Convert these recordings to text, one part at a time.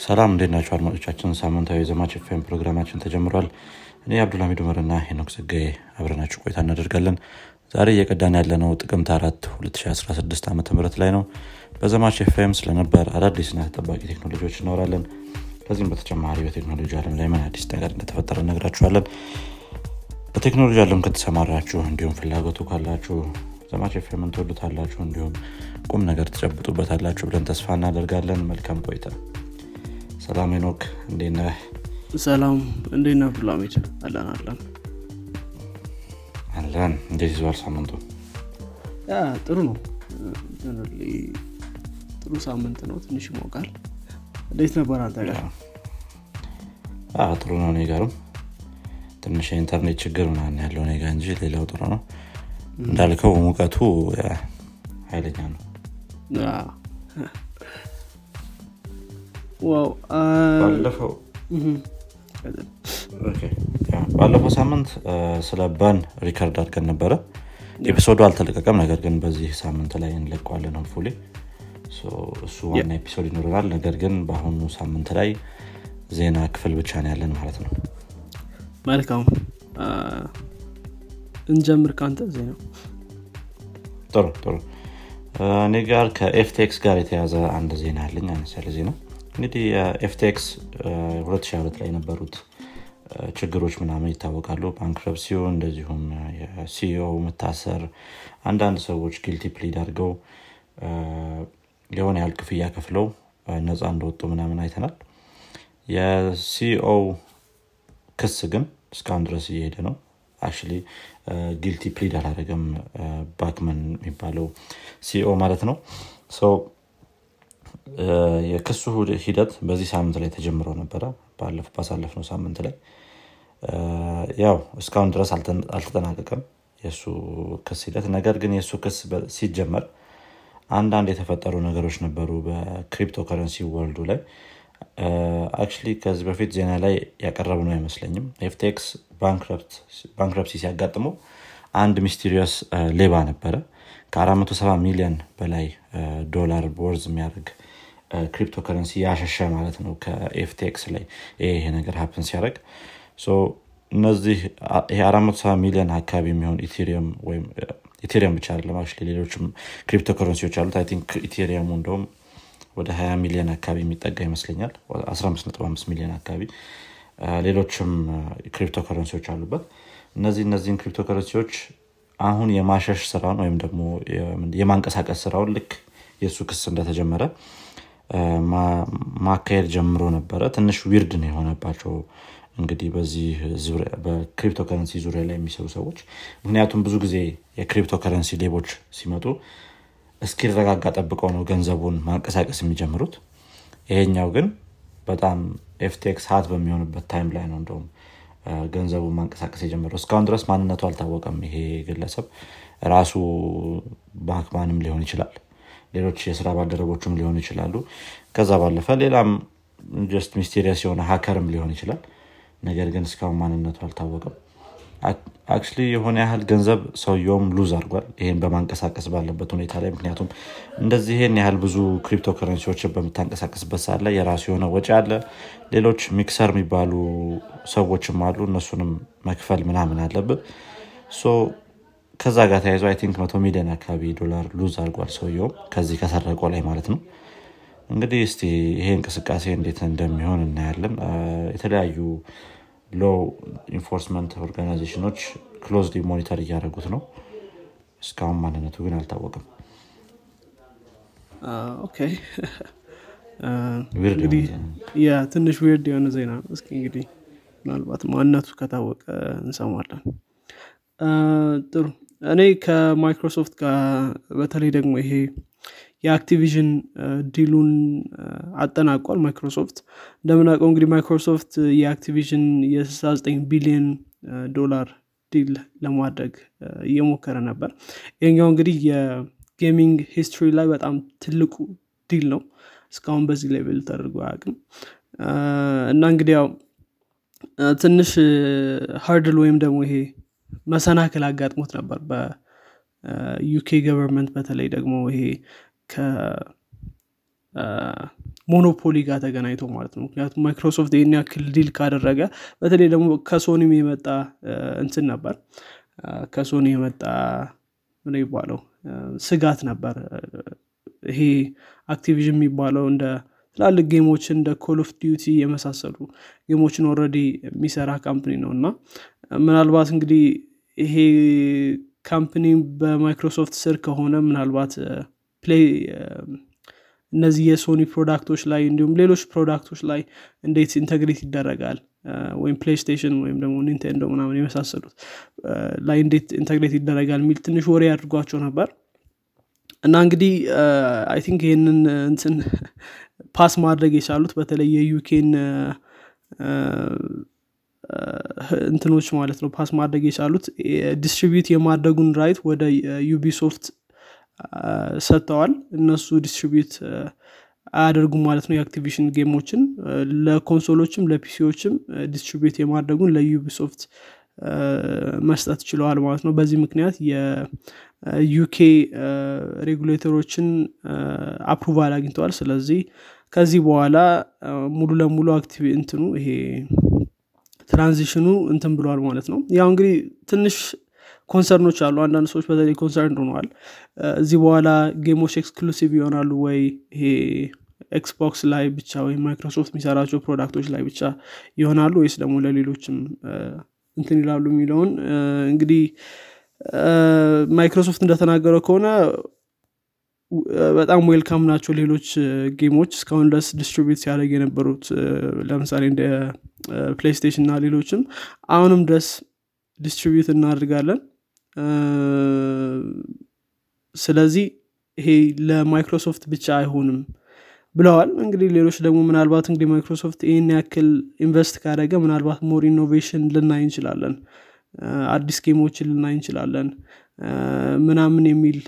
ሰላም እንዴት ናቸው አድማጮቻችን? ሳምንታዊ የዘማች ኤፍኤም ፕሮግራማችን ተጀምሯል። እኔ አብዱልሚድ ኡመርና ሄኖክ ጸጋዬ አብረናችሁ ቆይታ እናደርጋለን። ዛሬ እየቀዳን ያለነው ጥቅምት አራት 2016 ዓ ም ላይ ነው። በዘማች ኤፍኤም ስለነበር አዳዲስና ተጠባቂ ቴክኖሎጂዎች እናወራለን። ከዚህም በተጨማሪ በቴክኖሎጂ አለም ላይ ምን አዲስ ነገር እንደተፈጠረ እነግራችኋለን። በቴክኖሎጂ አለም ከተሰማራችሁ እንዲሁም ፍላጎቱ ካላችሁ ዘማች ኤፍኤምን ትወዱታላችሁ እንዲሁም ቁም ነገር ትጨብጡበታላችሁ ብለን ተስፋ እናደርጋለን። መልካም ቆይታ ሰላም ኖክ እንዴት ነህ? ሰላም እንዴት ነህ? አብዱልሚድ አለን አለን። አለን። እንዴት ይዘዋል ሳምንቱ? ጥሩ ነው። ጥሩ ሳምንት ነው። ትንሽ ይሞቃል። እንዴት ነበር አንተ ጋር? ጥሩ ነው። እኔ ጋርም ትንሽ የኢንተርኔት ችግር ምናምን ያለው እኔ ጋር እንጂ ሌላው ጥሩ ነው። እንዳልከው ሙቀቱ yeah፣ ኃይለኛ ነው ባለፈው ባለፈው ሳምንት ስለ ባን record አድርገን ነበረ። episode ኡ አልተለቀቀም ነገር ግን በዚህ ሳምንት ላይ እንለቀዋለን hopefully። እሱ ዋና episode ይኖረናል። ነገር ግን በአሁኑ ሳምንት ላይ ዜና ክፍል ብቻ ነው ያለን ማለት ነው። መልካም። እንጀምር ከአንተ ዜና ጥሩ ጥሩ። እኔ ጋር ከ FTX ጋር የተያያዘ አንድ ዜና አለኝ አነስ ያለ ዜና እንግዲህ FTX 2022 ላይ የነበሩት ችግሮች ምናምን ይታወቃሉ። bankruptcy ው እንደዚሁም የ CEO መታሰር አንዳንድ ሰዎች guilty plead አድርገው የሆነ ያህል ክፍያ ከፍለው ነፃ እንደወጡ ምናምን አይተናል። የ CEO ክስ ግን እስካሁን ድረስ እየሄደ ነው። actually guilty plead አላደረገም Bankman የሚባለው CEO ማለት ነው የክሱ ሂደት በዚህ ሳምንት ላይ ተጀምሮ ነበረ። ባሳለፍነው ሳምንት ላይ። ያው እስካሁን ድረስ አልተ- አልተጠናቀቀም የእሱ ክስ ሂደት። ነገር ግን የእሱ ክስ ሲጀመር አንዳንድ የተፈጠሩ ነገሮች ነበሩ በ cryptocurrency world ኡ ላይ። actually ከዚህ በፊት ዜና ላይ ያቀረብነው አይመስለኝም። FTX bankruptcy ሲያጋጥመው አንድ mysterious ሌባ ነበረ። ከ470 ሚሊዮን በላይ ዶላር ቦርዝ የሚያደርግ ክሪፕቶ ከረንሲ ያሸሸ ማለት ነው ከ FTX ላይ ይሄ ነገር happen ሲያደርግ። so እነዚህ ይሄ 470 ሚሊዮን አካባቢ የሚሆን Ethereum ወይም Ethereum ብቻ አይደለም ሌሎችም ክሪፕቶ ከረንሲዎች አሉት። I think Ethereum ኡ እንደውም ወደ 20 ሚሊዮን አካባቢ የሚጠጋ ይመስለኛል። 155 ሚሊዮን አካባቢ ሌሎችም ክሪፕቶ ከረንሲዎች አሉበት። እነዚህ እነዚህን ክሪፕቶ ከረንሲዎች አሁን የማሸሽ ስራውን ወይም ደግሞ የማንቀሳቀስ ስራውን ልክ የእሱ ክስ እንደተጀመረ ማካሄድ ጀምሮ ነበረ። ትንሽ weird ነው የሆነባቸው እንግዲህ በዚህ በክሪፕቶ ከረንሲ ዙሪያ ላይ የሚሰሩ ሰዎች። ምክንያቱም ብዙ ጊዜ የክሪፕቶ ከረንሲ ሌቦች ሲመጡ እስኪረጋጋ ጠብቀው ነው ገንዘቡን ማንቀሳቀስ የሚጀምሩት። ይሄኛው ግን በጣም FTX hot በሚሆንበት time ላይ ነው እንደውም ገንዘቡን ማንቀሳቀስ የጀመረው። እስካሁን ድረስ ማንነቱ አልታወቀም ይሄ ግለሰብ። ራሱ ባንክማንም ሊሆን ይችላል ሌሎች የስራ ባልደረቦችም ሊሆኑ ይችላሉ። ከዛ ባለፈ ሌላም just mysterious የሆነ hacker ም ሊሆን ይችላል። ነገር ግን እስካሁን ማንነቱ አልታወቀም። actually የሆነ ያህል ገንዘብ ሰውየውም lose አድርጓል። ይሄን በማንቀሳቀስ ባለበት ሁኔታ ላይ ምክንያቱም እንደዚህ ይሄን ያህል ብዙ ክሪፕቶ ከረንሲዎችን በምታንቀሳቀስበት ላይ የራሱ የሆነ ወጪ አለ። ሌሎች mixer የሚባሉ ሰዎችም አሉ። እነሱንም መክፈል ምናምን አለብን ከዛ ጋር ተያይዞ I think መቶ ሚሊዮን አካባቢ ዶላር lose አድርጓል ሰውየውም ከዚህ ከሰረቀው ላይ ማለት ነው። እንግዲህ እስቲ ይሄ እንቅስቃሴ እንዴት እንደሚሆን እናያለን። የተለያዩ law enforcement organization ኖች closely monitor እያደረጉት ነው። እስካሁን ማንነቱ ግን አልታወቅም ትንሽ weird የሆነ ዜና ነው። እስኪ እንግዲህ ምናልባት ማንነቱ ከታወቀ እንሰማለን። ጥሩ እኔ ከማይክሮሶፍት ጋር በተለይ ደግሞ ይሄ የ Activision deal ኡን አጠናቋል ማይክሮሶፍት። እንደምናውቀው እንግዲህ ማይክሮሶፍት የ Activision ን የ69 ቢሊዮን ዶላር deal ለማድረግ እየሞከረ ነበር። ይሄኛው እንግዲህ የ gaming history ላይ በጣም ትልቁ deal ነው። እስካሁን በዚህ level ተደርጎ አያውቅም። እና እንግዲህ ያው ትንሽ hurdle ወይም ደግሞ ይሄ መሰናክል አጋጥሞት ነበር። በ UK government በተለይ ደግሞ ይሄ monopoly ጋር ተገናኝቶ ማለት ነው። ምክንያቱም ማይክሮሶፍት ይህን ያክል deal ካደረገ በተለይ ደግሞ ከሶኒም የመጣ እንትን ነበር። ከሶኒ የመጣ ምን ይባለው ስጋት ነበር። ይሄ Activision የሚባለው እንደ ትላልቅ game ኦችን እንደ Call of Duty የመሳሰሉ game ኦችን already የሚሰራ company ነው። እና ምናልባት እንግዲህ ይሄ company በማይክሮሶፍት ስር ከሆነ ምናልባት play እነዚህ የሶኒ product ኦች ላይ እንዲሁም ሌሎች product ኦች ላይ እንዴት integrate ይደረጋል? ወይም ፕሌይስቴሽን ወይም ደግሞ ኒንቴንዶ ምናምን የመሳሰሉት ላይ እንዴት integrate ይደረጋል የሚል ትንሽ ወሪ አድርጓቸው ነበር። እና እንግዲህ I think ይህንን እንትን pass ማድረግ የቻሉት በተለይ የ UK ን እንትኖች ማለት ነው pass ማድረግ የቻሉት distribute የማድረጉን right ወደ ዩቢሶፍት ሰጥተዋል። እነሱ distribute አያደርጉም ማለት ነው የ Activision game ኦችን። ለኮንሶሎችም ለፒሲዎችም ዲስትሪቢዩት የማድረጉን ለዩቢሶፍት መስጠት ችለዋል ማለት ነው። በዚህ ምክንያት የ UK regulator ኦችን approval አግኝተዋል። ስለዚህ ከዚህ በኋላ ሙሉ ለሙሉ active እንትኑ ይሄ transition ኡ እንትን ብሏል ማለት ነው። ያው እንግዲህ ትንሽ concern ኦች አሉ። አንዳንድ ሰዎች በተለይ concern ሆነዋል። እዚህ በኋላ game ኦች exclusive ይሆናሉ ወይ? ይሄ Xbox ላይ ብቻ ወይም ማይክሮሶፍት የሚሰራቸው product ኦች ላይ ብቻ ይሆናሉ ወይስ ደግሞ ለሌሎችም እንትን ይላሉ የሚለውን እንግዲህ ማይክሮሶፍት እንደተናገረው ከሆነ በጣም welcome ናቸው ሌሎች game ኦች እስካሁን ድረስ distribute ሲያደርግ የነበሩት ለምሳሌ እንደ ፕሌይስቴሽን እና ሌሎችም አሁንም ድረስ distribute እናደርጋለን። ስለዚህ ይሄ ለማይክሮሶፍት ብቻ አይሆንም ብለዋል። እንግዲህ ሌሎች ደግሞ ምናልባት እንግዲህ ማይክሮሶፍት ይህን ያክል invest ካደረገ ምናልባት more innovation ልናይ እንችላለን። አዲስ game ኦችን ልናይ እንችላለን። ምናምን የሚል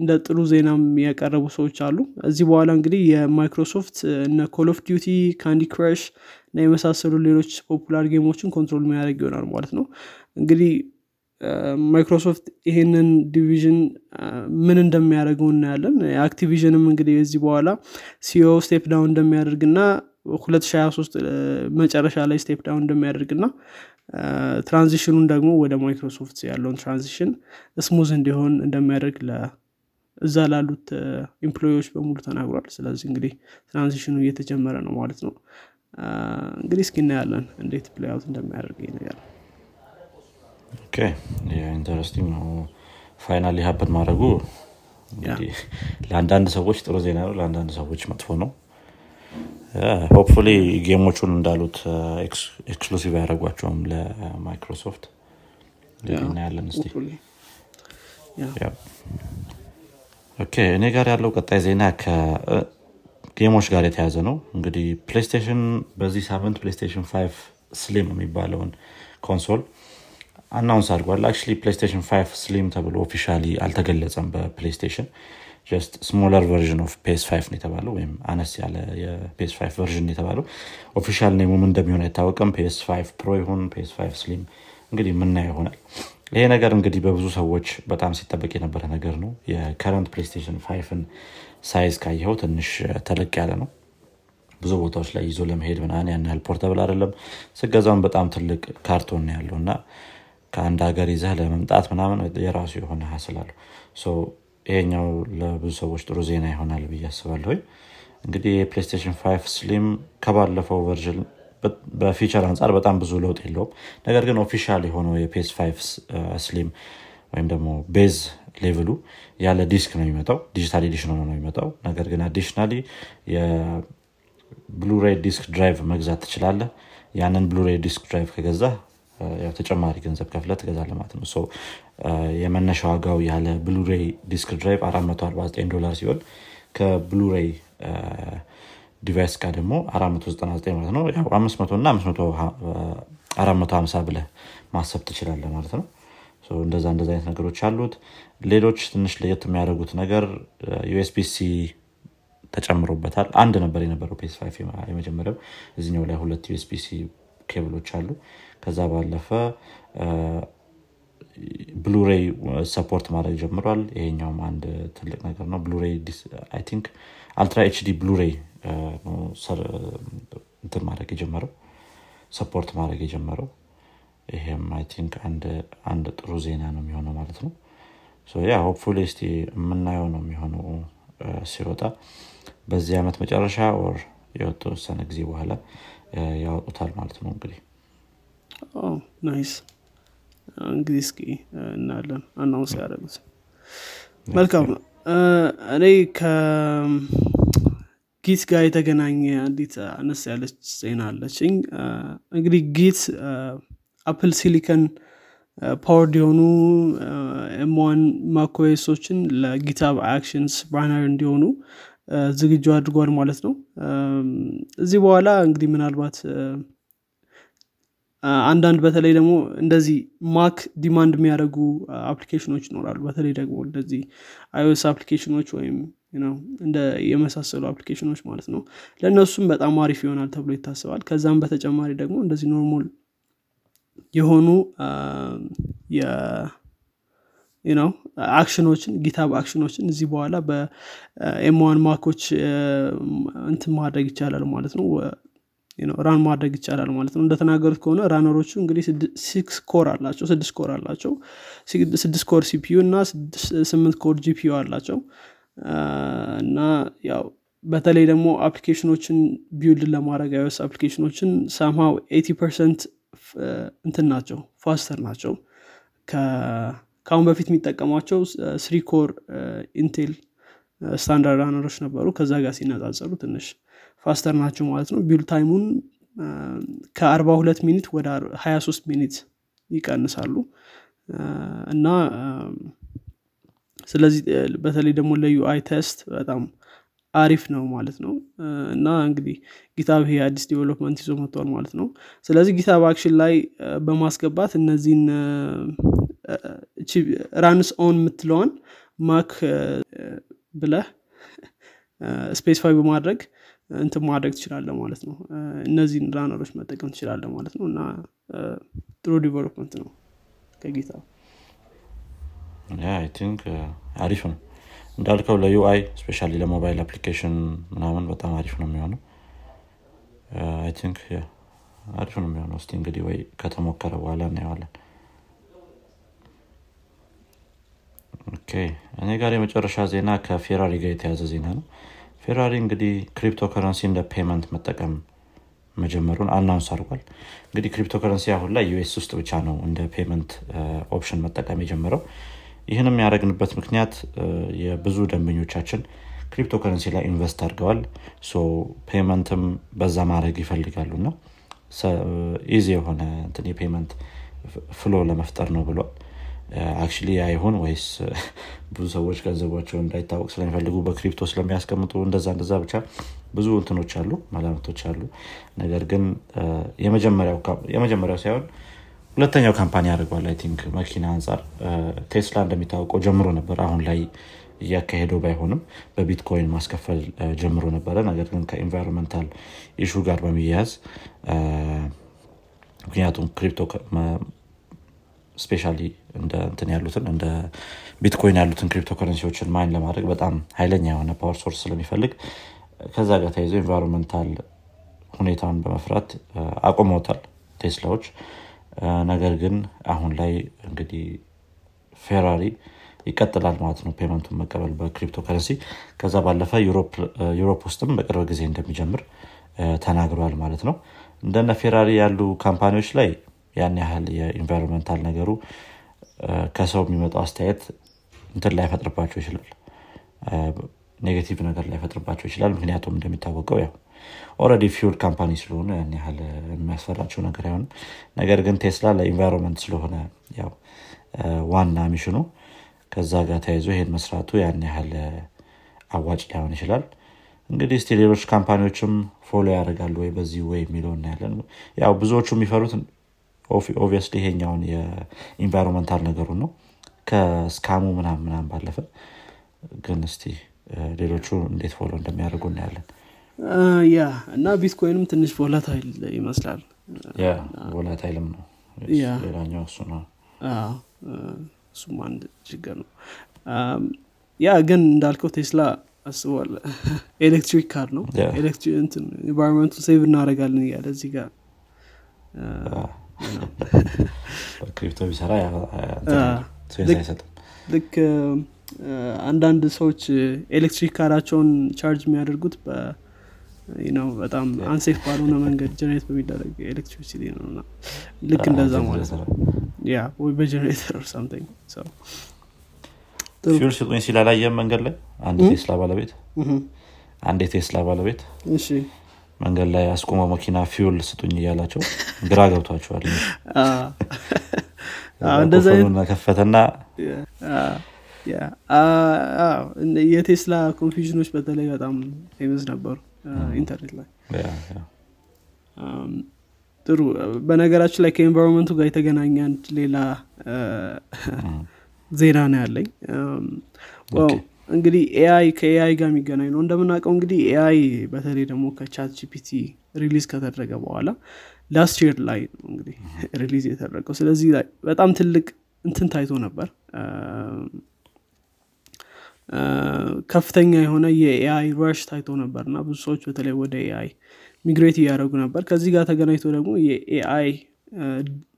እንደ ጥሩ ዜናም ያቀረቡ ሰዎች አሉ። እዚህ በኋላ እንግዲህ የማይክሮሶፍት እነ Call of Duty Candy Crush እና የመሳሰሉ ሌሎች popular game ኦችን control የሚያደርግ ይሆናል ማለት ነው። እንግዲህ ማይክሮሶፍት ይሄንን division ምን እንደሚያደርገው እናያለን። Activision ም እንግዲህ የዚህ በኋላ CEO step down እንደሚያደርግ ና 2023 መጨረሻ ላይ step down እንደሚያደርግ ና transition ኡን ደግሞ ወደ ማይክሮሶፍት ያለውን transition smooth እንዲሆን እንደሚያደርግ እዛ ላሉት employee ዎች በሙሉ ተናግሯል። ስለዚህ እንግዲህ transition ኡ እየተጀመረ ነው ማለት ነው። እንግዲህ እስኪ እናያለን እንዴት play out እንደሚያደርግ ነገር። interesting ነው። finally happen ማድረጉ ለአንዳንድ ሰዎች ጥሩ ዜና ነው ለአንዳንድ ሰዎች መጥፎ ነው። hopefully game ኦቹን እንዳሉት exclusive ያደረጓቸውም ለማይክሮሶፍት። እናያለን ስ እኔ ጋር ያለው ቀጣይ ዜና ከ game ኦች ጋር የተያዘ ነው። እንግዲህ PlayStation በዚህ ሳምንት PlayStation 5 Slim የሚባለውን console announce አድርጓል። actually PlayStation 5 Slim ተብሎ officially አልተገለጸም በ PlayStation just smaller version of PS 5 ነው የተባለው ወይም አነስ ያለ የ PS 5 version የተባለው። official name ኡም እንደሚሆን አይታወቅም። PS 5 Pro ይሁን PS 5 Slim እንግዲህ ምናየው ይሆናል ይሄ ነገር እንግዲህ በብዙ ሰዎች በጣም ሲጠበቅ የነበረ ነገር ነው። የ current PlayStation 5ን size ካየኸው ትንሽ ተለቅ ያለ ነው። ብዙ ቦታዎች ላይ ይዞ ለመሄድ ምናን ያን ያህል portable አይደለም። ስትገዛውም በጣም ትልቅ ካርቶን ያለው እና ከአንድ ሀገር ይዘህ ለመምጣት ምናምን የራሱ የሆነ hassle አለው ይሄኛው ለብዙ ሰዎች ጥሩ ዜና ይሆናል ብዬ አስባለሁ እንግዲህ የ PlayStation 5 Slim ከባለፈው version በ feature አንጻር በጣም ብዙ ለውጥ የለውም። ነገር ግን official የሆነው የ PS 5 Slim ወይም ደግሞ base level ኡ ያለ ዲስክ ነው የሚመጣው። digital edition ሆኖ ነው የሚመጣው። ነገር ግን additionally የ Blu-ray disk drive መግዛት ትችላለህ። ያንን Blu-ray disk drive ከገዛህ ተጨማሪ ገንዘብ ከፍለ ትገዛለህ ማለት ነው። የመነሻ ዋጋው ያለ Blu-ray disk drive 449 ዶላር ሲሆን ከ Blu-ray device ጋር ደግሞ 499 ማለት ነው። 500 እና 450 ብለህ ማሰብ ትችላለህ ማለት ነው። እንደዛ እንደዛ አይነት ነገሮች አሉት። ሌሎች ትንሽ ለየት የሚያደርጉት ነገር USB-C ተጨምሮበታል። አንድ ነበር የነበረው PS የመጀመሪያው። እዚኛው ላይ ሁለት USB-C cable ኦች አሉ። ከዛ ባለፈ Blu-ray support ማድረግ ጀምሯል። ይሄኛውም አንድ ትልቅ ነገር ነው። Blu-ray think ultra HD Blu-ray እንትን ማድረግ የጀመረው support ማድረግ የጀመረው። ይሄም I think አንድ ጥሩ ዜና ነው የሚሆነው ማለት ነው። ያ hopefully እስቲ የምናየው ነው የሚሆነው ሲወጣ በዚህ ዓመት መጨረሻ ወር የተወሰነ ጊዜ በኋላ ያወጡታል ማለት ነው እንግዲህ። nice። እንግዲህ እስኪ እናያለን announce ያደረጉት። መልካም። እኔ ከ Git ጋር የተገናኘ አንዲት አነስ ያለች ዜና አለችኝ። እንግዲህ Git Apple silicon powered የሆኑ M1 macOS ኦችን ለ GitHub Actions runner እንዲሆኑ ዝግጁ አድርጓል ማለት ነው። እዚህ በኋላ እንግዲህ ምናልባት አንዳንድ በተለይ ደግሞ እንደዚህ Mac demand የሚያደርጉ application ኦች ይኖራሉ። በተለይ ደግሞ እንደዚህ iOS application ኦች ወይም እንደ የመሳሰሉ application ኦች ማለት ነው። ለእነሱም በጣም አሪፍ ይሆናል ተብሎ ይታሰባል። ከዛም በተጨማሪ ደግሞ እንደዚህ normal የሆኑ ነው action ኦችን GitHub action ኦችን እዚህ በኋላ በ M1 Mac ኦች እንትን ማድረግ ይቻላል ማለት ነው። run ማድረግ ይቻላል ማለት ነው። እንደተናገሩት ከሆነ runner ኦቹ እንግዲህ six core አላቸው ስድስት core አላቸው። ስድስት core CPU እና ስምንት core GPU አላቸው እና ያው በተለይ ደግሞ application ኦችን build ለማድረግ iOS application ኦችን somehow eighty percent እንትን ናቸው faster ናቸው። ከአሁን በፊት የሚጠቀሟቸው three core Intel standard runner ኦች ነበሩ። ከዛ ጋር ሲነጻጸሩ ትንሽ faster ናቸው ማለት ነው። build time ኡን ከአርባ ሁለት minute ወደ ሀያ ሶስት minute ይቀንሳሉ። እና ስለዚህ በተለይ ደግሞ ለ UI test በጣም አሪፍ ነው ማለት ነው። እና እንግዲህ GitHub ይሄ አዲስ development ይዞ መጥቷል ማለት ነው። ስለዚህ GitHub action ላይ በማስገባት እነዚህን runs-on የምትለዋን Mac ብለህ specify በማድረግ እንትን ማድረግ ትችላለህ ማለት ነው። እነዚህን runner ኦች መጠቀም ትችላለህ ማለት ነው። እና ጥሩ development ነው ከ GitHub think አሪፍ ነው። እንዳልከው ለ UI especially ለሞባይል application ምናምን በጣም አሪፍ ነው የሚሆነው። think አሪፍ ነው የሚሆነው። እስቲ እንግዲህ ወይ ከተሞከረ በኋላ እናየዋለን። እኔ ጋር የመጨረሻ ዜና ከ Ferrari ጋር የተያዘ ዜና ነው። Ferrari እንግዲህ crypto currency እንደ payment መጠቀም መጀመሩን announce አድርጓል። እንግዲህ crypto currency አሁን ላይ US ውስጥ ብቻ ነው እንደ payment option መጠቀም የጀመረው ይህንም ያደረግንበት ምክንያት የብዙ ደንበኞቻችን crypto currency ላይ invest አድርገዋል። payment ም በዛ ማድረግ ይፈልጋሉ እና easy የሆነ የ payment flow ለመፍጠር ነው ብሏል። actually አይሆን ወይስ ብዙ ሰዎች ገንዘባቸው እንዳይታወቅ ስለሚፈልጉ በ crypto ስለሚያስቀምጡ እንደዛ እንደዛ ብቻ ብዙ እንትኖች አሉ መላምቶች አሉ። ነገር ግን የመጀመሪያው ሳይሆን ሁለተኛው company ያደርገዋል I think መኪና አንጻር ቴስላ እንደሚታወቀው ጀምሮ ነበር። አሁን ላይ እያካሄደው ባይሆንም በቢትኮይን ማስከፈል ጀምሮ ነበረ። ነገር ግን ከ environmental issue ጋር በሚያያዝ ምክንያቱም crypto especially እንደ እንትን ያሉትን እንደ ቢትኮይን ያሉትን crypto currency ዎችን mine ለማድረግ በጣም ኃይለኛ የሆነ power source ስለሚፈልግ ከዛ ጋር ተይዞ environmental ሁኔታውን በመፍራት አቁመውታል ቴስላዎች ነገር ግን አሁን ላይ እንግዲህ ፌራሪ ይቀጥላል ማለት ነው payment ኡን መቀበል በክሪፕቶ ከረንሲ ከዛ ባለፈ Europe ውስጥም በቅርብ ጊዜ እንደሚጀምር ተናግረዋል ማለት ነው። እንደነ ፌራሪ ያሉ company ዎች ላይ ያን ያህል የ environmental ነገሩ ከሰው የሚመጣው አስተያየት እንትን ላይፈጥርባቸው ይችላል negative ነገር ላይፈጥርባቸው ይችላል። ምክንያቱም እንደሚታወቀው ያው already fuel company ስለሆኑ ያን ያህል የሚያስፈራቸው ነገር አይሆንም። ነገር ግን ቴስላ ለ environment ስለሆነ ያው ዋና mission ኡ ከዛ ጋር ተያይዞ ይሄን መስራቱ ያን ያህል አዋጭ ላይሆን ይችላል። እንግዲህ እስቲ ሌሎች company ዎችም follow ያደርጋሉ ወይ? በዚህ ወይ የሚለው እናያለን። ያው ብዙዎቹ የሚፈሩት obviously ይሄኛውን የ environmental ነገሩን ነው። ከ scam ኡ ምናም ምናም ባለፈ ግን እስቲ ሌሎቹ እንዴት follow እንደሚያደርጉ እናያለን። Yeah እና ቢትኮይንም ትንሽ volatile ይመስላል። volatile ም ነው። ሌላኛው እሱ ነው። እሱም አንድ ችግር ነው። Yeah ግን እንዳልከው ቴስላ አስቧል። Electric car ነው። Yeah. environment ኡ save እናደረጋለን እያለ እዚህ ጋር crypto ቢሰራ ልክ- አንዳንድ ሰዎች electric car ኣቸውን charge የሚያደርጉት በ ነው በጣም unsafe ባልሆነ መንገድ generate በሚደረግ electricity ነው እና ልክ እንደዛ ማለት ነው። Yeah ወይ በ generator or something fuel ስጡኝ ሲል አላየህም መንገድ ላይ? አንድ? ቴስላ ባለቤት? አንድ የቴስላ ባለቤት? መንገድ ላይ አስቆመው መኪና fuel ስጡኝ እያላቸው ግራ ገብቷቸዋል። እንደዛ ከፈተና የቴስላ confusion ኦች በተለይ በጣም famous ነበሩ ኢንተርኔት ላይ። ጥሩ በነገራችን ላይ ከ environment ኡ ጋር የተገናኘ አንድ ሌላ ዜና ነው ያለኝ። እንግዲህ AI ከ AI ጋር የሚገናኝ ነው። እንደምናውቀው እንግዲህ AI በተለይ ደግሞ ከ ChatGPT release ከተደረገ በኋላ last year ላይ እንግዲህ release የተደረገው። ስለዚህ ላይ በጣም ትልቅ እንትን ታይቶ ነበር ከፍተኛ የሆነ የ AI rush ታይቶ ነበር እና ብዙ ሰዎች በተለይ ወደ AI migrate እያደረጉ ነበር። ከዚህ ጋር ተገናኝቶ ደግሞ የ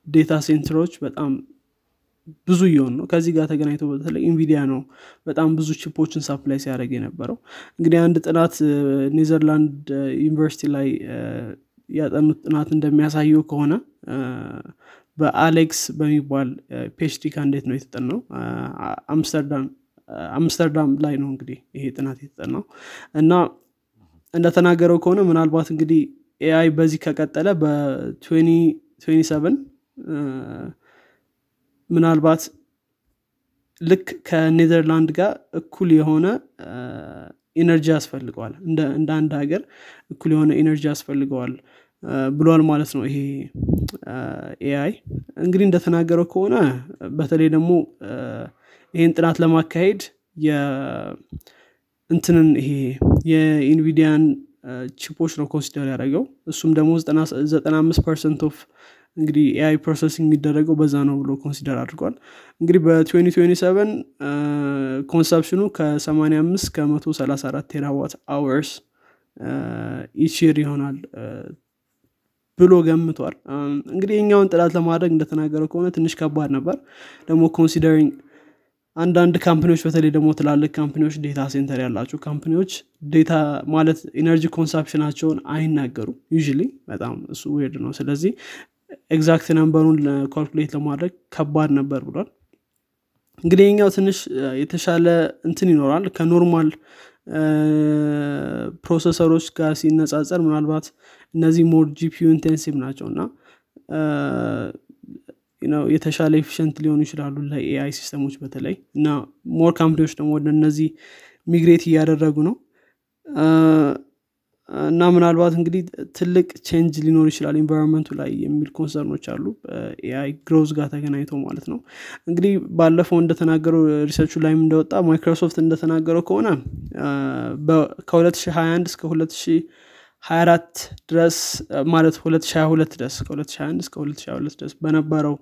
AI data center ኦች በጣም ብዙ እየሆኑ ነው። ከዚህ ጋር ተገናኝቶ በተለይ ኢንቪዲያ ነው በጣም ብዙ chip ኦችን supply ሲያደርግ የነበረው። እንግዲህ አንድ ጥናት ኔዘርላንድ ዩኒቨርሲቲ ላይ ያጠኑት ጥናት እንደሚያሳየው ከሆነ በአሌክስ በሚባል PhD candidate ነው የተጠናው። አምስተርዳም አምስተርዳም ላይ ነው እንግዲህ ይሄ ጥናት የተጠናው። እና እንደተናገረው ከሆነ ምናልባት እንግዲህ AI በዚህ ከቀጠለ በ2027 ምናልባት ልክ ከኔዘርላንድ ጋር እኩል የሆነ energy ያስፈልገዋል። እንደ አንድ ሀገር እኩል የሆነ energy ያስፈልገዋል ብሏል ማለት ነው ይሄ AI። እንግዲህ እንደተናገረው ከሆነ በተለይ ደግሞ ይህን ጥናት ለማካሄድ እንትንን ይሄ የኢንቪዲያን chip ኦች ነው consider ያደረገው። እሱም ደግሞ ዘጠና አምስት percent of እንግዲህ AI processing የሚደረገው በዛ ነው ብሎ consider አድርጓል። እንግዲህ በ2027 consumption ኡ ከ85 ከ134 terawatt hours each year ይሆናል ብሎ ገምቷል። እንግዲህ ይሄኛውን ጥናት ለማድረግ እንደተናገረው ከሆነ ትንሽ ከባድ ነበር። ደግሞ considering አንዳንድ company ዎች በተለይ ደግሞ ትላልቅ company ዎች data center ያላቸው company ዎች data ማለት energy consumption ኣቸውን አይናገሩም usually በጣም እሱ weird ነው። ስለዚህ exact number ኡን calculate ለማድረግ ከባድ ነበር ብሏል። እንግዲህ ይሄኛው ትንሽ የተሻለ እንትን ይኖራል። ከ normal processor ኦች ጋር ሲነጻጸር ምናልባት እነዚህ more GPU intensive ናቸው እና የተሻለ efficient ሊሆኑ ይችላሉ ለ AI system ኦች በተለይ እና more company ዎች ደግሞ ወደ እነዚህ migrate እያደረጉ ነው። እና ምናልባት እንግዲህ ትልቅ change ሊኖር ይችላል environment ኡ ላይ የሚል concern ኦች አሉ AI growth ጋር ተገናኝተው ማለት ነው። እንግዲህ ባለፈው እንደተናገረው research ኡ ላይም እንደወጣ ማይክሮሶፍት እንደተናገረው ከሆነ አ፣ በ- ከ2021 እስከ 2024 ድረስ ማለት 2022 ድረስ ከ2021 እስከ 2022 ድረስ በነበረው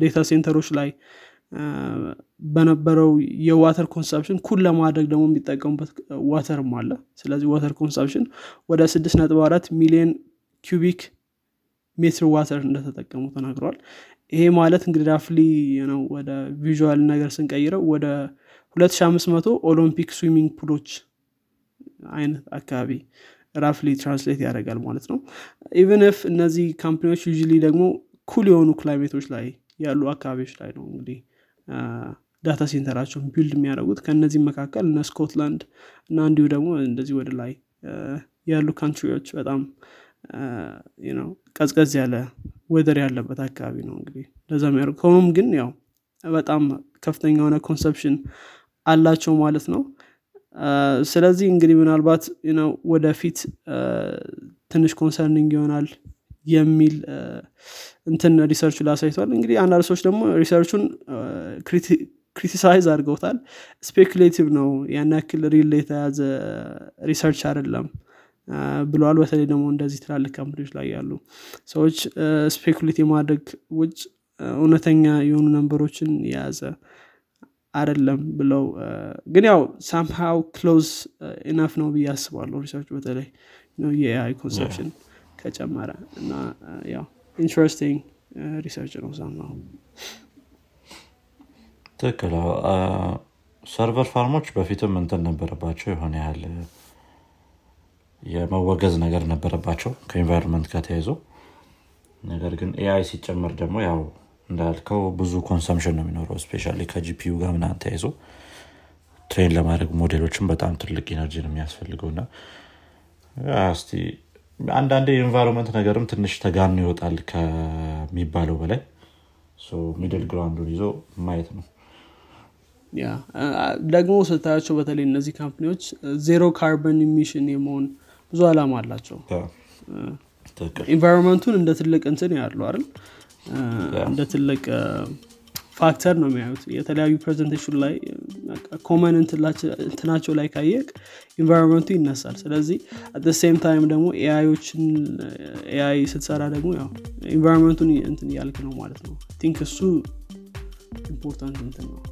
data center ኦች ላይ በነበረው የ water consumption cool ለማድረግ ደግሞ የሚጠቀሙበት water ም አለ። ስለዚህ water consumption ወደ 6.4 ሚሊዮን cubic meter water እንደተጠቀሙ ተናግረዋል። ይሄ ማለት እንግዲህ roughly ነው ወደ visual ነገር ስንቀይረው ወደ 2500 Olympic swimming pool ኦች አይነት አካባቢ roughly translate ያደርጋል ማለት ነው። even if እነዚህ company ዎች usually ደግሞ cool የሆኑ climate ኦች ላይ ያሉ አካባቢዎች ላይ ነው እንግዲህ data center ኣቸውን build የሚያደርጉት። ከእነዚህም መካከል እነ ስኮትላንድ እና እንዲሁ ደግሞ እንደዚህ ወደ ላይ ያሉ country ዎች በጣም ቀዝቀዝ ያለ ወዘር ያለበት አካባቢ ነው እንግዲህ ለዛ የሚያደርጉ ከሆኑም ግን ያው በጣም ከፍተኛ የሆነ consumption አላቸው ማለት ነው። ስለዚህ እንግዲህ ምናልባት ነው ወደፊት ትንሽ concerning ይሆናል የሚል እንትን research ኡ ላይ አሳይቷል። እንግዲህ አንዳንድ ሰዎች ደግሞ research ኡን criticize አድርገውታል። speculative ነው። ያን ያክል real የተያዘ research አይደለም። ብለዋል በተለይ ደግሞ እንደዚህ ትላልቅ company ዎች ላይ ያሉ ሰዎች speculate የማድረግ ውጭ እውነተኛ የሆኑ number ኦችን የያዘ አይደለም ብለው ግን ያው somehow close enough ነው ብዬ አስባለሁ። research በተለይ የ AI consumption ከጨመረ እና ያው interesting research ነው somehow ትክክል። server farm ኦች በፊትም እንትን ነበረባቸው የሆነ ያህል የመወገዝ ነገር ነበረባቸው ከ environment ጋር ተያይዞ። ነገር ግን AI ሲጨመር ደግሞ ያው እንዳልከው ብዙ consumption ነው የሚኖረው especially ከ GPU ጋር ምናን ተያይዞ። train ለማድረግ ሞዴሎችን በጣም ትልቅ energy ነው የሚያስፈልገው እና አንዳንዴ የ environment ነገርም ትንሽ ተጋኖ ይወጣል ከሚባለው በላይ። middle ground ኡን ይዞ ማየት ነው። ያ ደግሞ ስታያቸው በተለይ እነዚህ company ዎች zero carbon emission የመሆን ብዙ አላማ አላቸው። environment ኡን እንደ ትልቅ እንትን ያሉ አይደል? እንደ ትልቅ factor ነው የሚያዩት። የተለያዩ presentation ላይ common እንትናቸው ላይ ካየህ environment ኡ ይነሳል። ስለዚህ at same time ደግሞ AI ኦችን AI ስትሰራ ደግሞ ያው environment ኡን እንትን እያልክ ነው ማለት ነው። think እሱ important እንትን ነው።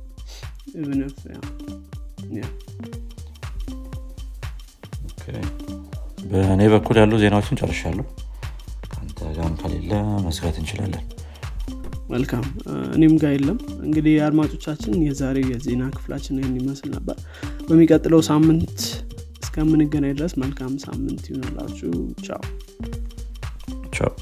በእኔ በኩል ያሉ ዜናዎችን ጨርሻለሁ። አንተ ጋም ከሌለ መስጋት እንችላለን መልካም። እኔም ጋር የለም። እንግዲህ አድማጮቻችን የዛሬው የዜና ክፍላችን ይህን ይመስል ነበር። በሚቀጥለው ሳምንት እስከምንገናኝ ድረስ መልካም ሳምንት ይሆንላችሁ ቻው። ቻው